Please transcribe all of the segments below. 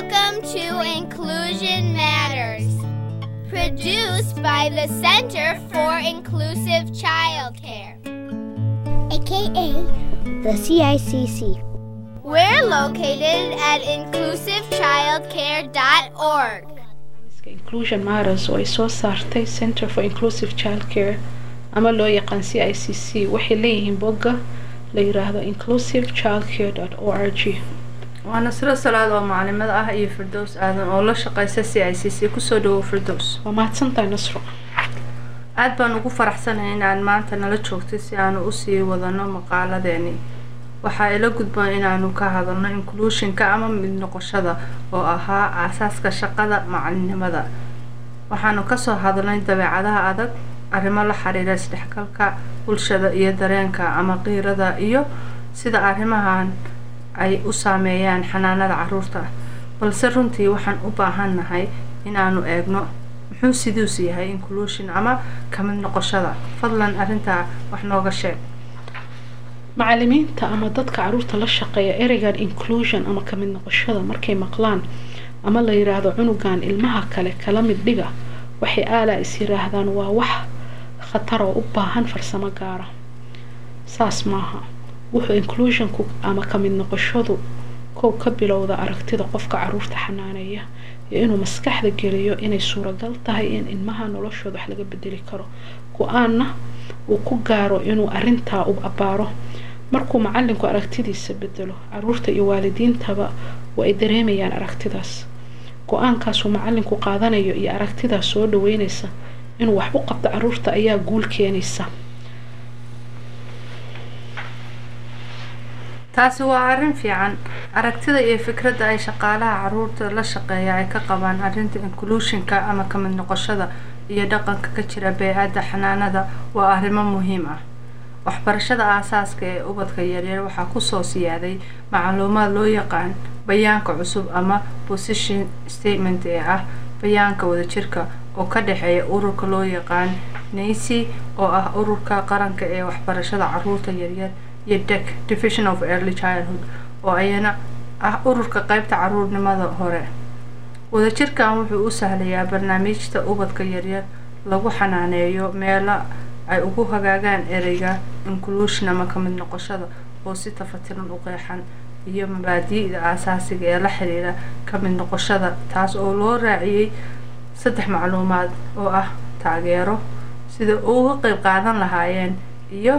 Welcome to Inclusion Matters, produced by the Center for Inclusive Childcare, aka the CICC. We're located at inclusivechildcare.org. inclusion matters oo ay soo saartay center for inclusive childcare ama loo yaqaan c i c c waxay leeyihiin bogga la yiraahdo inclusive waa nasro salaad oo macalimad ah iyo firdows aadan oo la shaqeysa c i c c ku soo dhawow firdows. Waa mahadsantahay nasro aada baan ugu faraxsanahay inaad maanta nala joogtay si aanu u sii wadano maqaaladeeni. Waxaa ila gudboon inaanu ka hadalno inclusionka ama mid noqoshada oo ahaa aasaaska shaqada macalinimada waxaanu ka soo hadalnay dabeecadaha adag arrimo la xiriira isdhexgalka bulshada iyo dareenka ama qiirada iyo sida arrimahan ay u saameeyaan xanaanada carruurta. Balse runtii waxaan u baahannahay inaanu eegno muxuu siduus yahay inclusion ama ka mid noqoshada. Fadlan arrintaa wax nooga sheeg. Macalimiinta ama dadka carruurta la shaqeeya ereygan inclusion ama ka mid noqoshada markay maqlaan ama la yiraahdo cunugan ilmaha kale kala mid dhiga waxay aalaa is yiraahdaan waa wax khatar oo u baahan farsamo gaara. Saas maaha wuxuu inclusionku ama ka mid noqoshadu kow ka bilowda aragtida qofka carruurta xanaaneeya iyo inuu maskaxda geliyo inay suuragal tahay in ilmaha noloshooda wax laga bedeli karo. Go'aanna uu ku gaaro inuu arintaa u abbaaro. Markuu macalinku aragtidiisa bedelo carruurta iyo waalidiintaba waa ay dareemayaan aragtidaas. Go'aankaasuu macalinku qaadanayo iyo aragtidaas soo dhaweynaysa inuu wax u qabto carruurta ayaa guul keenaysa taasi waa arrin fiican. Aragtida iyo fikradda ay shaqaalaha carruurta la shaqeeya ay ka qabaan arrinta inclusionka ama ka mid noqoshada iyo dhaqanka ka jira bee-adda xanaanada waa arrimo muhiim ah. Waxbarashada aasaaska ee ubadka yaryar waxaa ku soo siyaaday macluumaad loo yaqaan bayaanka cusub ama position statement ee ah bayaanka wadajirka oo ka dhexeeya ururka loo yaqaan nacy oo ah ururka qaranka ee waxbarashada carruurta yaryar iyo dec division of early childhood oo ayana ah ururka qeybta caruurnimada hore. Wadajirkan wuxuu u sahlayaa barnaamijta ubadka yaryar lagu xanaaneeyo meela ay ugu hagaagaan ereyga inclusion ama ka mid noqoshada oo si tafatiran u qeexan iyo mabaadi'da aasaasiga ee la xiriira ka mid noqoshada taas oo loo raaciyey saddex macluumaad oo ah taageero sida uga qeyb qaadan lahaayeen iyo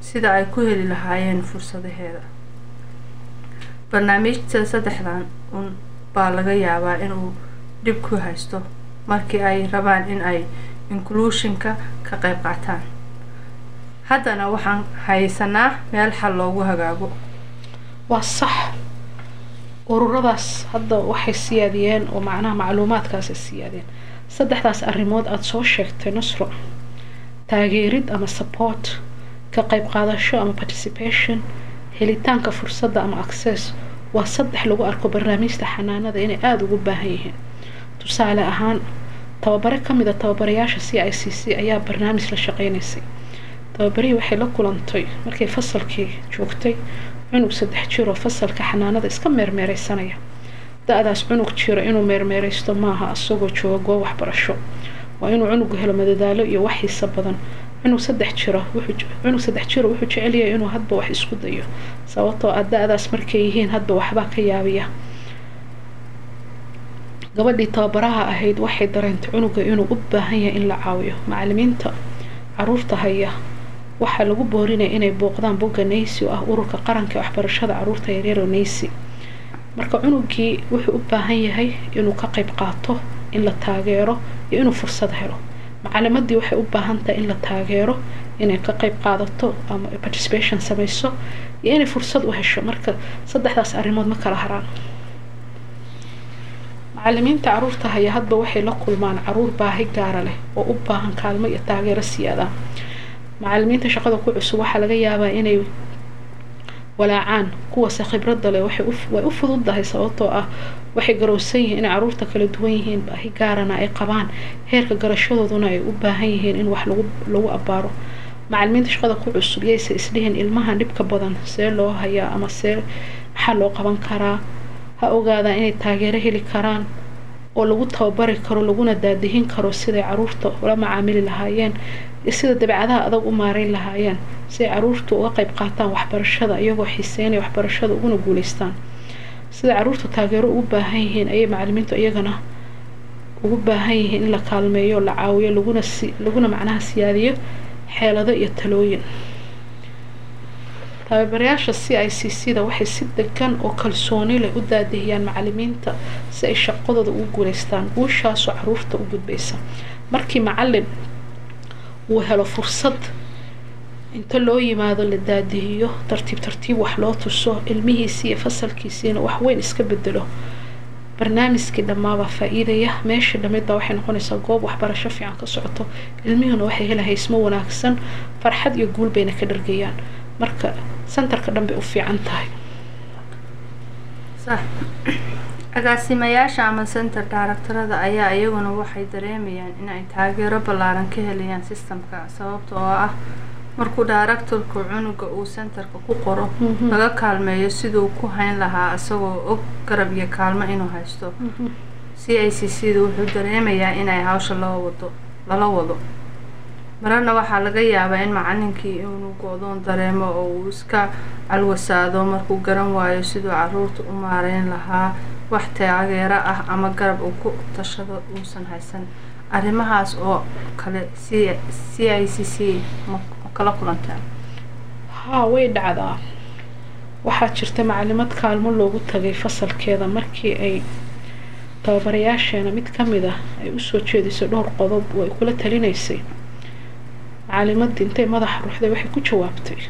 sida ay ku heli lahaayeen fursadaheeda barnaamijta saddexdan un baa laga yaabaa inuu dhib ku haysto markii ay rabaan in ay inclusionka ka qeyb qaataan. Haddana waxaan haysanaa meel xal loogu hagaago. Waa sax. Ururadaas hadda waxay siyaadiyeen oo macnaha macluumaadkaasay siyaadeen. Saddexdaas arrimood aada soo sheegtay nasro taageerid ama support ka qayb qaadasho ama participation helitaanka fursadda ama access waa saddex lagu arko barnaamijta xanaanada inay aada ugu baahan yihiin. Tusaale ahaan tababare ka mid a tababarayaasha c i c c ayaa barnaamij la shaqeynaysay tababarihii waxay la kulantay markay fasalkii joogtay cunug saddex jiroo fasalka xanaanada iska meermeereysanaya da-daas cunug jiro inuu meermeereysto maaha isagoo jooga goob waxbarasho. Waa inuu cunugu helo madadaalo iyo wax xiisa badan cunug saddex jiro cunug saddex jiro wuxuu jecelyahay inuu hadba wax isku dayo sababtoo ah da-daas markay yihiin hadba waxbaa ka yaabiya. Gabadhii tababaraha ahayd waxay dareentay cunuga inuu u baahan yahay in la caawiyo. Macalimiinta carruurta haya waxaa lagu boorinaya inay booqdaan bogga nacy oo ah ururka qaranka ee waxbarashada carruurta yaryaro nacy marka cunugii wuxuu u baahan yahay inuu ka qayb qaato in la taageero iyo inuu fursad helo macalimadii waxay u baahan tahay in la taageero inay ka qayb qaadato ama participation sameyso iyo inay fursad u hesho. Marka saddexdaas arrimood ma kala haraan. Macalimiinta carruurta haya hadba waxay la kulmaan carruur baahi gaara leh oo u baahan kaalmo iyo taageero siyaada. Macalimiinta shaqada ku cusub waxaa laga yaabaa inay walaacaan kuwase khibradda leh way u fududdahay sababtoo ah waxay garowsan yihiin inay carruurta kala duwan yihiin baahi gaarana ay qabaan. Heerka garashadooduna ay u baahan yihiin in wax lagu abbaaro macalimiinta shaqada ku cusub yayse isdhihin ilmahan dhibka badan see loo hayaa ama see maxaa loo qaban karaa? Ha ogaadaan inay taageero heli karaan oo lagu tababari karo laguna daadihin karo siday carruurta ula macaamili lahaayeen iyo sida dabeecadaha adag u maareyn lahaayeen si ay caruurtu uga qayb qaataan waxbarashada iyagoo xiiseynaya waxbarashada uguna guuleystaan. Sida caruurtu taageero ugu baahan yihiin ayay macalimiintu iyagana ugu baahan yihiin in la kaalmeeyo la caawiyo laguna laguna macnaha siyaadiyo xeelado iyo talooyin. Tababarayaasha c i c c da waxay si degan oo kalsooni leh u daadihiyaan macalimiinta si ay shaqadooda ugu guuleystaan guushaasoo carruurta u gudbaysa markii macalin uu helo fursad. Inta loo yimaado la daadihiyo tartiib tartiib wax loo tuso ilmihiisii iyo fasalkiisiina wax weyn iska bedelo barnaamijkii dhammaabaa faa-iidaya meeshii dhamid baa waxay noqonaysaa goob waxbarasho fiican ka socoto. Ilmihuna waxay hela haysmo wanaagsan farxad iyo guul bayna ka dhargayaan. Marka sentarka dhan bay u fiican tahay agaasimayaasha ama center daaraktarada ayaa iyaguna waxay dareemayaan in ay taageero ballaaran ka helayaan sistamka sababta oo ah markuu daaraktarku cunuga uu centerka ku qoro laga kaalmeeyo siduu ku hayn lahaa isagoo og garab iyo kaalmo inuu haysto. C i c c da wuxuu dareemayaa inay hawsha loo wado lala wado. Mararna waxaa laga yaabaa in macalinkii inuu go-doon dareemo oo uu iska calwasaado markuu garan waayo siduu carruurta u maareyn lahaa wax taageero ah ama garab uu ku tashado uusan haysan. Arrimahaas oo kale c i c c ma kala kulantaa haa way dhacdaa. Waxaa jirta macalimad kaalmo loogu tagay fasalkeeda markii ay tababarayaasheena mid ka mid ah ay u soo jeedisay dhowr qodob oo ay kula talinaysay. Macalimadii intay madaxa ruuxday waxay ku jawaabtay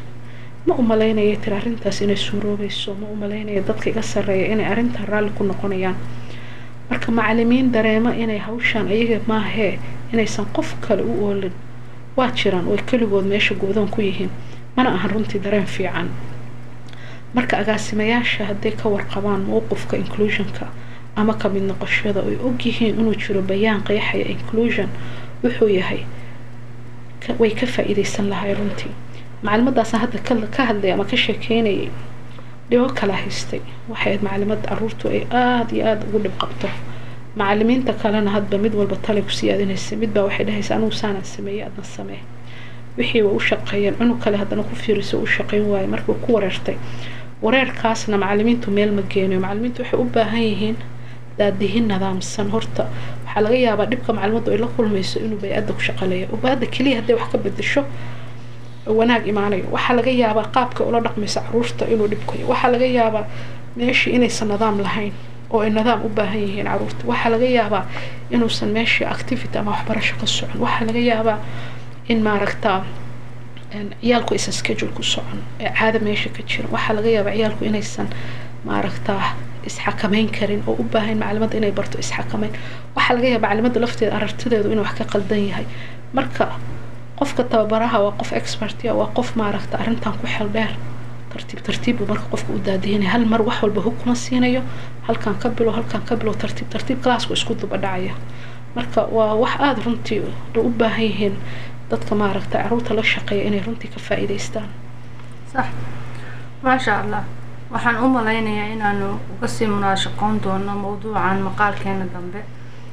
ma u malaynaya tiri arrintaas inay suuroobayso ma u malaynaya dadka iga sarreeya inay arrintan raalli ku noqonayaan. Marka macalimiin dareema inay hawshaan ayaga maahee inaysan qof kale u oolin waa jiraan oo keligood meesha go-doon ku yihiin mana ahan runtii dareen fiican. Marka agaasimayaasha hadday ka warqabaan mowqifka inclusionka ama ka mid noqoshada oy ogyihiin inuu jiro bayaan qeexaya inclusion wuxuu yahay way ka faa-iideysan lahay runtii macalimadaasna hadda ka hadlay ama ka sheekeynayay dhibo kala haystay. Waxay ahayd macalimad caruurtu ay aada iyo aada ugu dhib qabto. Macalimiinta kalena hadba mid walba tale ku siyaadinaysa midbaa waxay dhahaysa anugu saanaan sameeyey adna samee. Wixii u shaqeeyeen. Cunug kale haddana ku fiiriso u shaqeyn waaye. Markuu ku wareertay wareerkaasna macalimiintu meel ma geenayo macalimiintu waxay u baahan yihiin daadihin nidaamsan. Horta waxaa laga yaabaa dhibka macalimaddu ay la kulmayso inuu bay-adda ku shaqaleeya ubaadda keliya hadday wax ka bedesho wanaag imaanayo. Waxaa laga yaabaa qaabka ula dhaqmaysa carruurta inuu dhibkayo waxaa laga yaabaa meeshii inaysan nidaam lahayn oo ay nidaam u baahan yihiin carruurta. Waxaa laga yaabaa inuusan meeshii activity ama waxbarasho ka socon. Waxaa laga yaabaa in maaragtaa ciyaalku aysan schedule ku socon ee caada meesha ka jira waxaa laga yaabaa ciyaalku inaysan maaragtaa isxakameyn karin oo u baahan macalimadda inay barto isxakameyn. Waxaa laga yaaba macalimadda lafteeda arartideedu inuu wax ka qaldan yahay. Marka qofka tababaraha waa qof expertia waa qof maaragta arrintan ku xel dheer tartiib tartiib buu marka qofka u daadihinaya hal mar wax walba hug siinayo halkan ka bilo halkan ka bilo tartiib tartiib classku isku duba dhacaya. Marka waa wax aada runtii u baahan yihiin dadka maaragta carruurta la shaqeeya inay runtii ka faa-iideystaan sax. Maasha allah waxaan u malaynayaa inaanu uga sii munaashaqoon doono mawduucan maqaalkeena dambe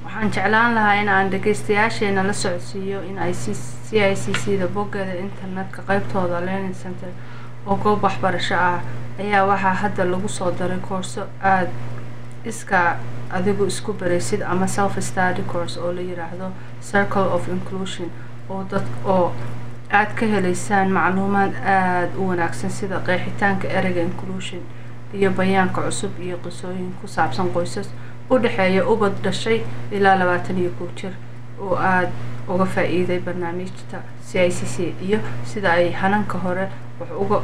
waxaan jeclaan lahaa in aan dhageystayaasheena la socodsiiyo in ay c i c c da boggeeda internetka qeybtooda learning center oo goob waxbarasho ah. Ayaa waxaa hadda lagu soo daray koorso aada iska adigu isku baraysid ama self study course oo la yiraahdo circle of inclusion oo dad oo aada ka helaysaan macluumaad aada u wanaagsan sida qeexitaanka ereyga inclusion iyo bayaanka cusub iyo qisooyin ku saabsan qoysas u dhexeeya ubad dhashay ilaa labaatan iyo kow jir oo aada uga faa-iiday barnaamijta c i c c iyo sida ay hananka hore wax uga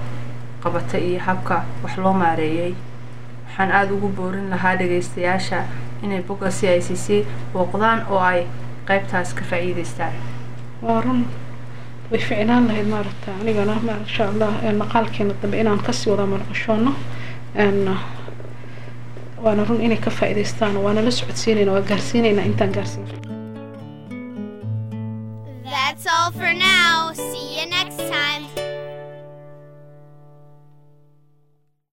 qabatay iyo habka wax loo maareeyay. Waxaan aada ugu boorin lahaa dhageystayaasha inay bogga c i c c booqdaan oo ay qeybtaas ka faa-iideystaan waa run way ficnaan lahayd maaragta anigana maasha allah maqaalkeena dambe inaan ka sii wada marqashoono waana run inay ka faa-iideystaan waana la socodsiinayna waa gaarsiinaynaa intaan gaarsiin That's all for now. See you next time.